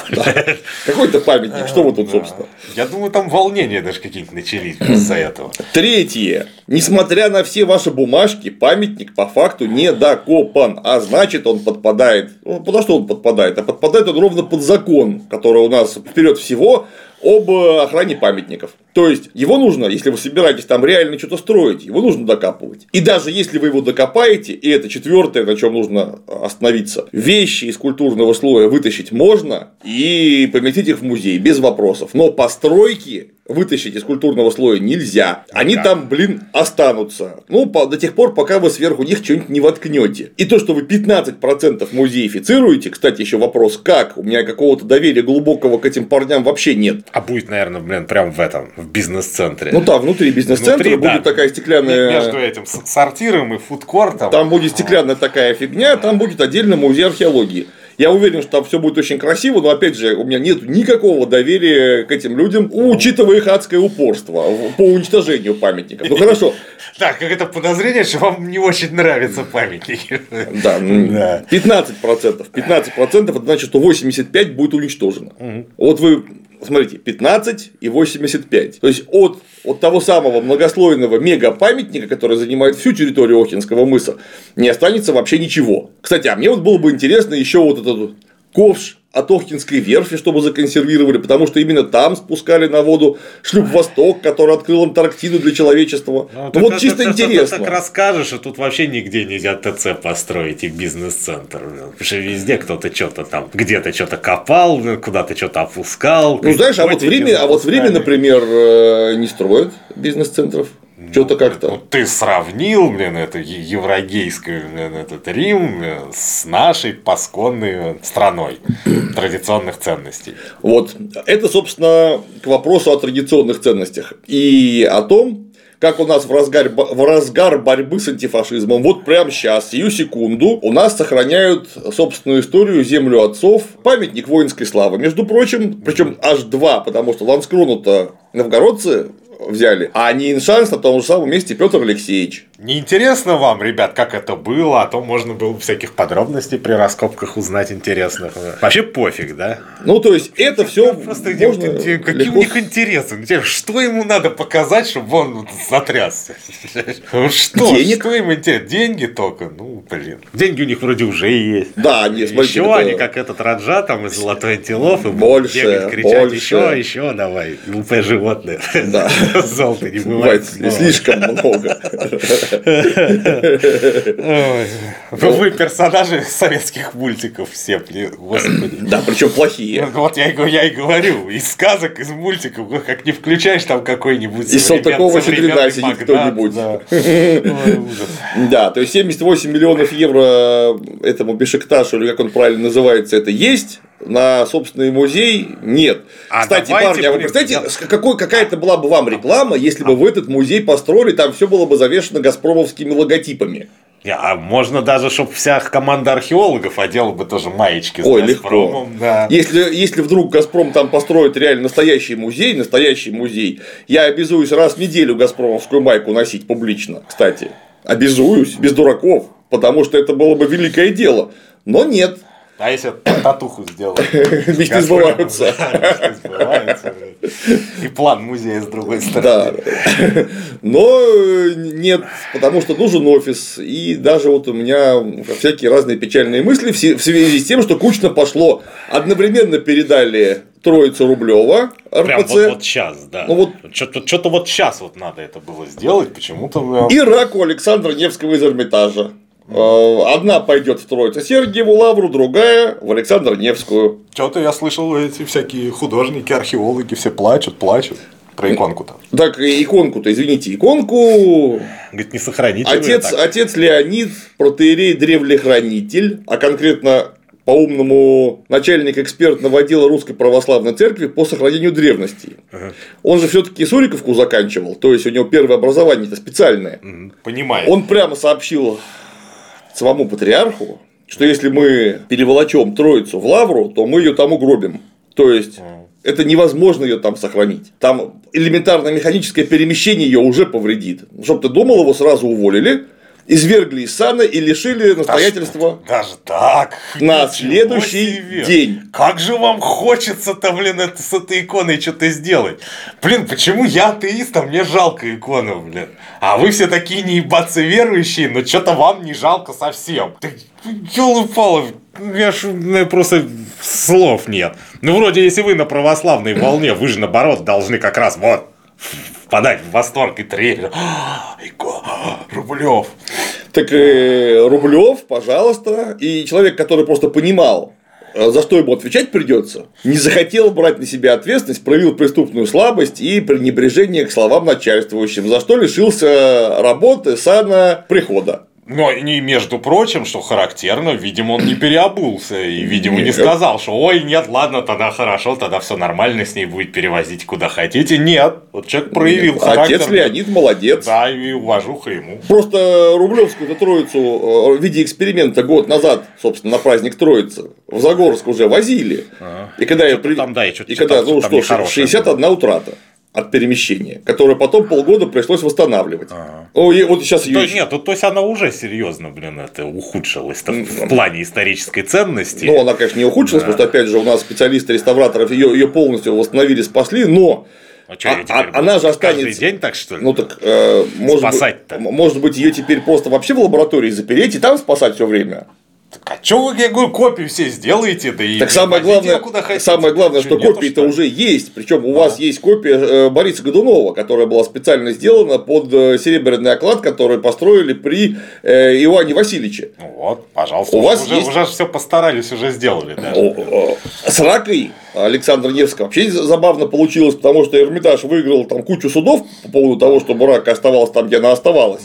Какой-то памятник, что вот тут, собственно? Я думаю, там волнения даже какие-то начались из-за этого. Третье. Несмотря на все ваши бумажки, памятник по факту не докопан, а значит он подпадает. Ну, подо что он подпадает? А подпадает он ровно под закон, который у нас вперед всего об охране памятников. То есть его нужно, если вы собираетесь там реально что-то строить, его нужно докапывать. И даже если вы его докопаете, и это четвертое, на чем нужно остановиться, вещи из культурного слоя вытащить можно и поместить их в музей без вопросов. Но постройки вытащить из культурного слоя нельзя. Они да. там, блин, останутся. Ну, до тех пор, пока вы сверху них что-нибудь не воткнете. И то, что вы 15% музеифицируете, кстати, еще вопрос, как? У меня какого-то доверия глубокого к этим парням вообще нет. А будет, наверное, блин, прям в этом, в бизнес-центре. Ну да, внутри бизнес-центра внутри, будет да. такая стеклянная. Между этим сортиром и фудкортом. Там будет стеклянная такая фигня, там будет отдельно музей археологии. Я уверен, что там все будет очень красиво, но опять же, у меня нет никакого доверия к этим людям, учитывая их адское упорство по уничтожению памятников. Ну хорошо. Так, как это подозрение, что вам не очень нравятся памятники. Да, 15%. 15% это значит, что 85 будет уничтожено. Вот вы смотрите, 15 и 85. То есть от, от того самого многослойного мега-памятника, который занимает всю территорию Охинского мыса, не останется вообще ничего. Кстати, а мне вот было бы интересно еще вот этот ковш от Охтинской верфи, чтобы законсервировали, потому что именно там спускали на воду шлюп «Восток», который открыл Антарктиду для человечества. Ну, ну вот чисто интересно. Ты так расскажешь, и тут вообще нигде нельзя ТЦ построить и бизнес-центр. Потому что везде кто-то что-то там, где-то что-то копал, куда-то что-то опускал. Ну, знаешь, а вот, время, а вот время, например, э, не строят бизнес-центров. Что-то как-то. Ну, ты сравнил, блин, это еврогейскую, блин, этот Рим блин, с нашей пасконной страной традиционных ценностей. Вот. Это, собственно, к вопросу о традиционных ценностях и о том, как у нас в разгар, в разгар борьбы с антифашизмом, вот прямо сейчас, сию секунду, у нас сохраняют собственную историю землю отцов, памятник воинской славы. Между прочим, причем аж два, потому что Ланскрону-то новгородцы взяли, а не Иншанс на том же самом месте Петр Алексеевич. Не интересно вам, ребят, как это было, а то можно было всяких подробностей при раскопках узнать интересных. Вообще пофиг, да? Ну, то есть, это все Просто где, где, какие легко... у них интересы? Что ему надо показать, чтобы он затрясся? Что? Денег? Что им интересно? Деньги только? Ну, блин. Деньги у них вроде уже есть. Да, они, смотрите, Еще они, как этот Раджа, там, из Золотой Антилофы, больше, кричать, больше. еще, еще давай, глупое животное. Да. Золото не бывает. Слишком много. Вы персонажи советских мультиков все, господи. Да, причем плохие. Вот я, я и говорю, из сказок, из мультиков, как не включаешь там какой-нибудь Из Салтыкова Щедрина сидит кто-нибудь. Да, то есть 78 миллионов евро этому Бешикташу, или как он правильно называется, это есть, на собственный музей нет. А Кстати, парни, а вы представляете, какой, какая-то была бы вам реклама, если бы в этот музей построили, там все было бы завешено газпромовскими логотипами. А можно даже, чтобы вся команда археологов одела бы тоже маечки с Ой, Газпромом. Легко. Да. Если, если вдруг Газпром там построит реально настоящий музей, настоящий музей, я обязуюсь раз в неделю Газпромовскую майку носить публично, кстати. Обязуюсь, без дураков, потому что это было бы великое дело. Но нет, а если татуху сделать? Мечты сбываются. И план музея с другой стороны. Да. Но нет, потому что нужен офис. И даже вот у меня всякие разные печальные мысли в связи с тем, что кучно пошло. Одновременно передали Троица Рублева, РПЦ. Прям вот, вот сейчас, да. Ну, вот... Что-то, что-то вот сейчас вот надо это было сделать, почему-то. И раку Александра Невского из Эрмитажа. Э, одна пойдет в Троицу Сергиеву Лавру, другая в Александр Невскую. Что-то я слышал, эти всякие художники, археологи все плачут, плачут. Про иконку-то. Так, иконку-то, извините, иконку. Говорит, не сохранить. Отец, отец Леонид, протеерей древлехранитель, а конкретно по-умному начальник экспертного отдела Русской Православной Церкви по сохранению древности. Ага. Он же все-таки Суриковку заканчивал, то есть у него первое образование это специальное. Понимаю. Он прямо сообщил самому патриарху, что если мы переволочем Троицу в Лавру, то мы ее там угробим. То есть это невозможно ее там сохранить. Там элементарно механическое перемещение ее уже повредит. Чтобы ты думал, его сразу уволили, извергли из сана и лишили настоятельства. Даже, даже так? На следующий день. Как же вам хочется-то, блин, это, с этой иконой что-то сделать? Блин, почему я атеист, а мне жалко икону, блин? А вы все такие не ебаться верующие, но что-то вам не жалко совсем. Ты, ёлы-палы, я ж, у просто слов нет. Ну, вроде, если вы на православной волне, вы же, наоборот, должны как раз вот впадать в восторг и трепет. Рублев. Так э, Рублев, пожалуйста. И человек, который просто понимал, э, за что ему отвечать придется, не захотел брать на себя ответственность, проявил преступную слабость и пренебрежение к словам начальствующим, за что лишился работы, сана, прихода. Но не между прочим, что характерно, видимо, он не переобулся и, видимо, не сказал, что ой, нет, ладно, тогда хорошо, тогда все нормально, с ней будет перевозить куда хотите. Нет, вот человек проявил характер. Отец Леонид молодец. Да, и уважуха ему. Просто Рублевскую Троицу э, в виде эксперимента год назад, собственно, на праздник Троицы в Загорск уже возили. Ага. И когда я при... там, да, и, и когда, ну что, 61 утрата от перемещения, которое потом полгода пришлось восстанавливать. Ага. О, и вот сейчас ее... То, нет, то, то есть она уже серьезно, блин, это ухудшилась в плане исторической ценности. Ну, она, конечно, не ухудшилась, да. просто опять же у нас специалисты реставраторов ее, ее полностью восстановили, спасли, но а, что, а, а она же останется. Каждый день так что ли? Ну так э, может, быть, может быть ее теперь просто вообще в лаборатории запереть и там спасать все время. А что вы, я говорю, копию все сделаете, да и Так самое главное, куда хотите. самое главное, что, что копии-то уже есть. Причем у а. вас есть копия э, Бориса Годунова, которая была специально сделана под э, серебряный оклад, который построили при э, Иване Васильевиче. Ну вот, пожалуйста. У вас уже, есть... уже все постарались, уже сделали. Даже. С ракой Александра Невского вообще забавно получилось, потому что Эрмитаж выиграл там кучу судов по поводу того, чтобы рака оставалась там, где она оставалась.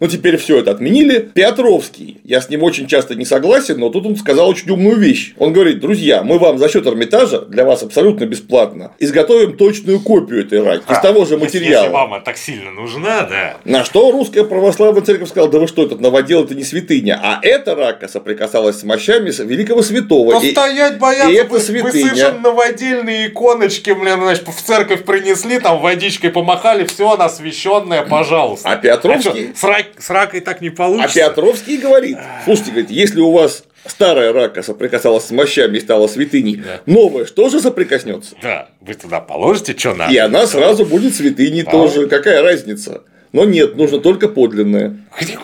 Ну, теперь все это отменили. Петровский, я с ним очень часто не согласен, но тут он сказал очень умную вещь. Он говорит, друзья, мы вам за счет Эрмитажа, для вас абсолютно бесплатно, изготовим точную копию этой раки а, из того же материала. Если вам так сильно нужна, да. На что русская православная церковь сказала, да вы что, этот новодел это не святыня, а эта рака соприкасалась с мощами великого святого. Да и, стоять боятся, и это вы, святыня. вы совершенно новодельные иконочки, блин, значит, в церковь принесли, там водичкой помахали, все, она освященная, пожалуйста. А Петровский? А что, с ракой так не получится. А Петровский говорит, слушайте, говорит, если у вас старая рака соприкасалась с мощами и стала святыней, да. новая что же соприкоснется? Да, вы туда положите, что надо. И она сразу будет святыней тоже. Какая разница? Но нет, нужно только подлинное.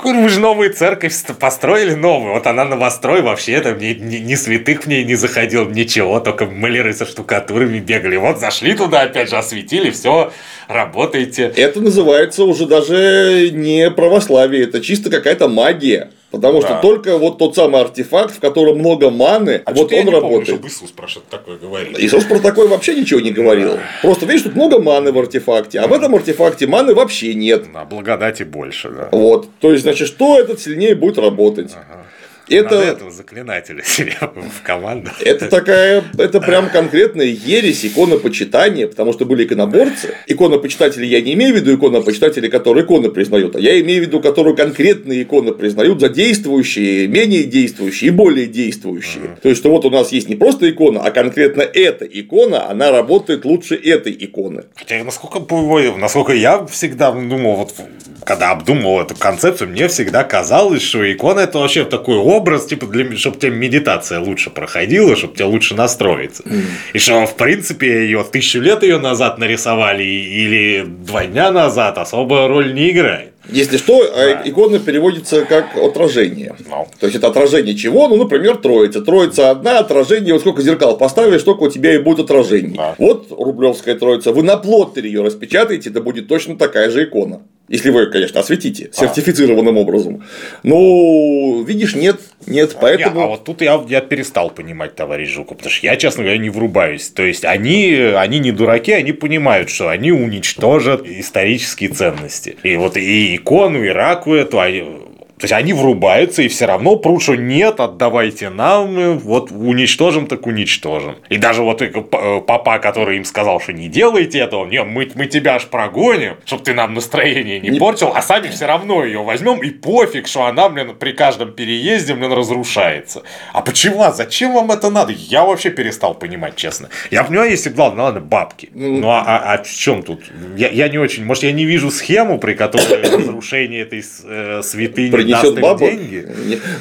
Вы же новую церковь построили новую. Вот она новострой вообще там ни, ни, ни святых в ней не заходил, ничего, только маляры со штукатурами бегали. Вот зашли туда, опять же, осветили, все, работаете. Это называется уже даже не православие, это чисто какая-то магия. Потому да. что только вот тот самый артефакт, в котором много маны, а вот он работает. Помню, Иисус про что-то такое говорил. Иисус про такое вообще ничего не говорил. Просто видишь, тут много маны в артефакте, а в этом артефакте маны вообще нет. На благодати больше, да. Вот. То есть, значит, что этот сильнее будет работать. Ага. Это... Надо этого заклинателя себе в команду. Это такая, это прям конкретная ересь иконопочитания, потому что были иконоборцы. Иконопочитатели я не имею в виду иконопочитатели, которые иконы признают, а я имею в виду, которые конкретные иконы признают за действующие, менее действующие и более действующие. Uh-huh. То есть, что вот у нас есть не просто икона, а конкретно эта икона, она работает лучше этой иконы. Хотя, насколько, насколько я всегда думал, вот когда обдумывал эту концепцию, мне всегда казалось, что икона это вообще такой образ, типа, для, чтобы тебе медитация лучше проходила, чтобы тебе лучше настроиться. Mm. И что, в принципе, ее тысячу лет ее назад нарисовали или два дня назад особо роль не играет. Если что, а да. икона переводится как отражение. No. То есть это отражение чего? Ну, например, троица. Троица одна, отражение, вот сколько зеркал поставишь, столько у тебя и будет отражение. Да. Вот рублевская троица. Вы на плоттере ее распечатаете, да будет точно такая же икона. Если вы, конечно, осветите а. сертифицированным образом. Ну, видишь, нет, нет, поэтому. Я, а вот тут я, я перестал понимать, товарищ Жуков, потому что я, честно говоря, не врубаюсь. То есть они, они не дураки, они понимают, что они уничтожат исторические ценности. И вот и икону, и раку эту, а то есть они врубаются и все равно прут, что нет, отдавайте нам, вот уничтожим, так уничтожим. И даже вот э, папа, который им сказал, что не делайте этого, не, мы, мы тебя аж прогоним, чтобы ты нам настроение не, не портил, а сами все равно ее возьмем, и пофиг, что она, блин, при каждом переезде, блин, разрушается. А почему? А зачем вам это надо? Я вообще перестал понимать, честно. Я понимаю, если главное, ладно, бабки. Ну, ну а, а, а в чем тут? Я, я не очень, может, я не вижу схему, при которой разрушение этой э, святыни несет бабу. Деньги?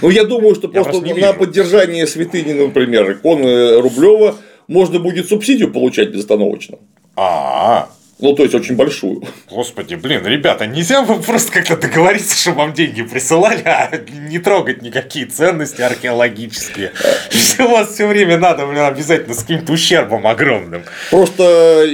Ну, я думаю, что я просто на поддержание святыни, например, иконы Рублева можно будет субсидию получать безостановочно. А, -а, -а. Ну, то есть очень большую. Господи, блин, ребята, нельзя вы просто как-то договориться, чтобы вам деньги присылали, а не трогать никакие ценности археологические. У вас все время надо, блин, обязательно с каким-то ущербом огромным. Просто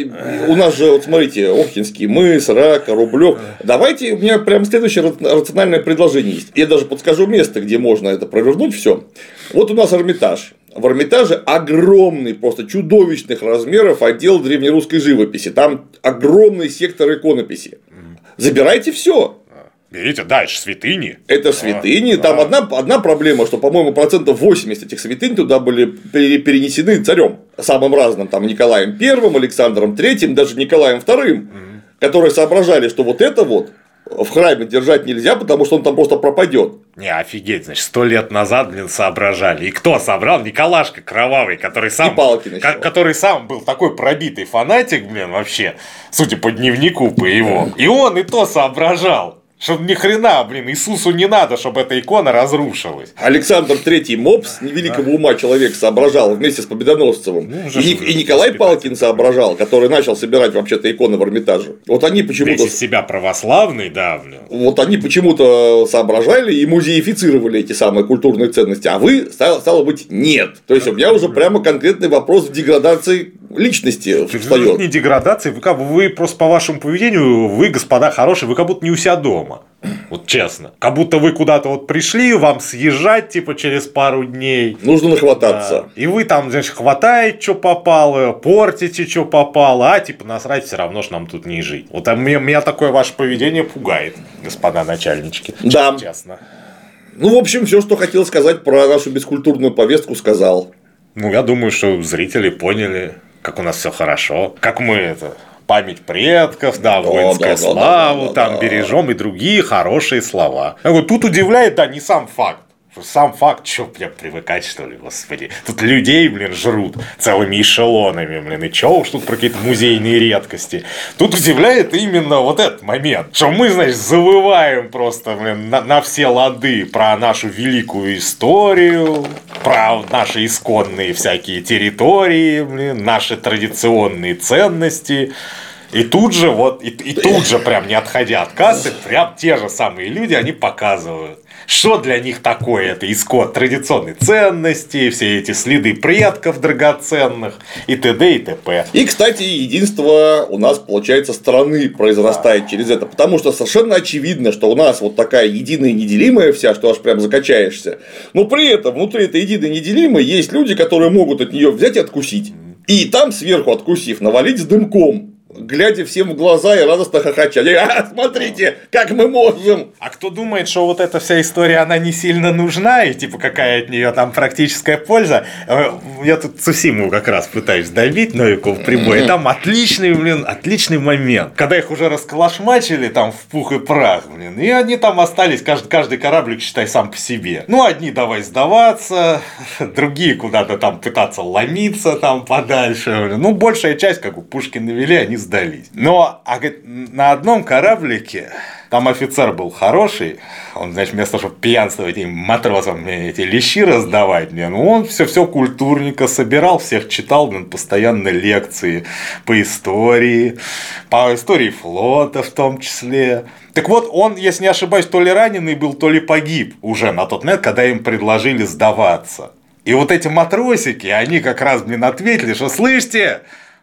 у нас же, вот смотрите, Охтинский мыс, Рака, Рублев. Давайте, у меня прям следующее рациональное предложение есть. Я даже подскажу место, где можно это провернуть все. Вот у нас Эрмитаж в Эрмитаже огромный, просто чудовищных размеров отдел древнерусской живописи. Там огромный сектор иконописи. Забирайте все. Берите дальше святыни. Это святыни. А, Там да. одна, одна проблема, что, по-моему, процентов 80 этих святынь туда были перенесены царем. Самым разным. Там Николаем Первым, Александром Третьим, даже Николаем Вторым. Угу. Которые соображали, что вот это вот в храме держать нельзя, потому что он там просто пропадет. Не, офигеть, значит, сто лет назад, блин, соображали. И кто собрал? Николашка Кровавый, который сам, палки ко- который сам был такой пробитый фанатик, блин, вообще, судя по дневнику, по его. И он и то соображал. Что ни хрена, блин, Иисусу не надо, чтобы эта икона разрушилась. Александр Третий Мопс, невеликого ума человек, соображал вместе с Победоносцевым. Ну, и, и Николай воспитатель. Палкин соображал, который начал собирать вообще-то иконы в Эрмитаже. Вот они Весь почему-то из себя православный, да, блин. вот они почему-то соображали и музеифицировали эти самые культурные ценности, а вы, стало, стало быть, нет. То есть у меня уже прямо конкретный вопрос деградации личности встает. не деградация, вы, как бы, вы просто по вашему поведению, вы, господа хорошие, вы как будто не у себя дома. Вот честно. Как будто вы куда-то вот пришли, вам съезжать, типа, через пару дней. Нужно нахвататься. Да. И вы там, значит, хватаете, что попало, портите, что попало, а типа насрать, все равно ж нам тут не жить. Вот а меня, меня такое ваше поведение пугает, господа начальнички. Да. Честно. Ну, в общем, все, что хотел сказать про нашу бескультурную повестку, сказал. Ну, я думаю, что зрители поняли, как у нас все хорошо, как мы это память предков, да, воинская да, да, славу, да, да, там да. бережем и другие хорошие слова. Я говорю, тут удивляет, да, не сам факт. Что Сам факт, что, блин, привыкать, что ли, господи. Тут людей, блин, жрут целыми эшелонами, блин, и чё уж тут про какие-то музейные редкости. Тут удивляет именно вот этот момент, что мы, значит, завываем просто, блин, на, на все лады про нашу великую историю, про наши исконные всякие территории, блин, наши традиционные ценности. И тут же, вот, и, и тут же, прям не отходя от кассы, прям те же самые люди, они показывают, что для них такое это исход традиционной ценности, все эти следы предков драгоценных и т.д. и т.п. И, кстати, единство у нас, получается, страны произрастает через это. Потому что совершенно очевидно, что у нас вот такая единая неделимая вся, что аж прям закачаешься. Но при этом внутри этой единой неделимой есть люди, которые могут от нее взять и откусить. И там сверху откусив, навалить с дымком. Глядя всем в глаза и радостно хохоча. А, смотрите, как мы можем. А кто думает, что вот эта вся история, она не сильно нужна, и типа какая от нее там практическая польза, э, я тут Сусиму как раз пытаюсь добить Новику в прибой, и там отличный, блин, отличный момент, когда их уже расколошмачили там в пух и прах, блин, и они там остались, каждый, каждый кораблик, считай, сам по себе. Ну, одни давай сдаваться, другие куда-то там пытаться ломиться там подальше, блин. ну, большая часть, как у пушки навели, они сдались. Но а, говорит, на одном кораблике там офицер был хороший, он, значит, вместо чтобы пьянствовать этим матросам мне эти лещи раздавать, мне, ну, он все все культурненько собирал, всех читал, блин, постоянно лекции по истории, по истории флота в том числе. Так вот, он, если не ошибаюсь, то ли раненый был, то ли погиб уже на тот момент, когда им предложили сдаваться. И вот эти матросики, они как раз, блин, ответили, что слышите,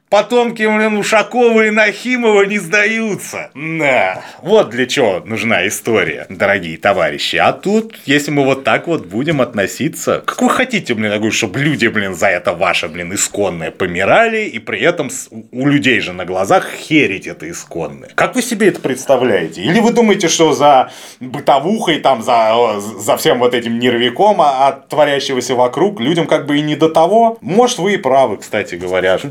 потомки, блин, Ушакова и Нахимова не сдаются. Да, вот для чего нужна история, дорогие товарищи. А тут, если мы вот так вот будем относиться, как вы хотите, блин, я чтобы люди, блин, за это ваше, блин, исконное помирали, и при этом у людей же на глазах херить это исконное. Как вы себе это представляете? Или вы думаете, что за бытовухой, там, за, за всем вот этим нервиком, а- от творящегося вокруг, людям как бы и не до того? Может, вы и правы, кстати говоря, что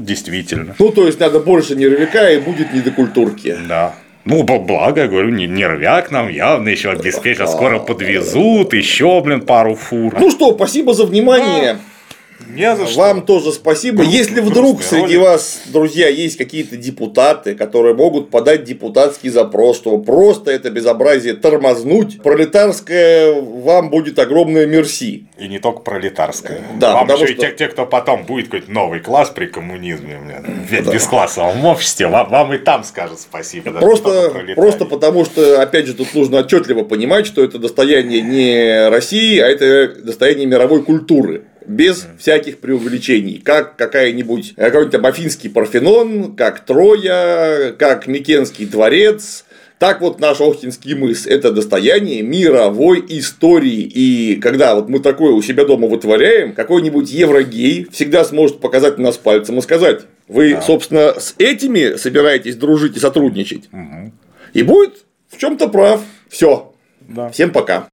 действительно. Ну, то есть, надо больше нервика и будет не до культурки. Да. Ну, благо, я говорю, не- нервяк нам явно еще обеспечил. Скоро подвезут, еще, блин, пару фур. Ну что, спасибо за внимание. Не за что. Вам тоже спасибо. Грустный- Если вдруг среди ролик. вас, друзья, есть какие-то депутаты, которые могут подать депутатский запрос, чтобы просто это безобразие тормознуть, пролетарское вам будет огромное мерси. И не только пролетарская. Да, Вам еще и что- те, те, кто потом будет какой-то новый класс при коммунизме, блин, в бесклассовом обществе, вам, вам и там скажут спасибо. Просто, просто потому, что, опять же, тут нужно отчетливо понимать, что это достояние не России, а это достояние мировой культуры. Без всяких преувеличений. Как какая-нибудь, э, какой-нибудь там Афинский Парфенон, как Троя, как Микенский дворец. Так вот наш Охтинский мыс – это достояние мировой истории. И когда вот мы такое у себя дома вытворяем, какой-нибудь еврогей всегда сможет показать на нас пальцем и сказать, вы, собственно, с этими собираетесь дружить и сотрудничать. И будет в чем-то прав. Все. Да. Всем пока.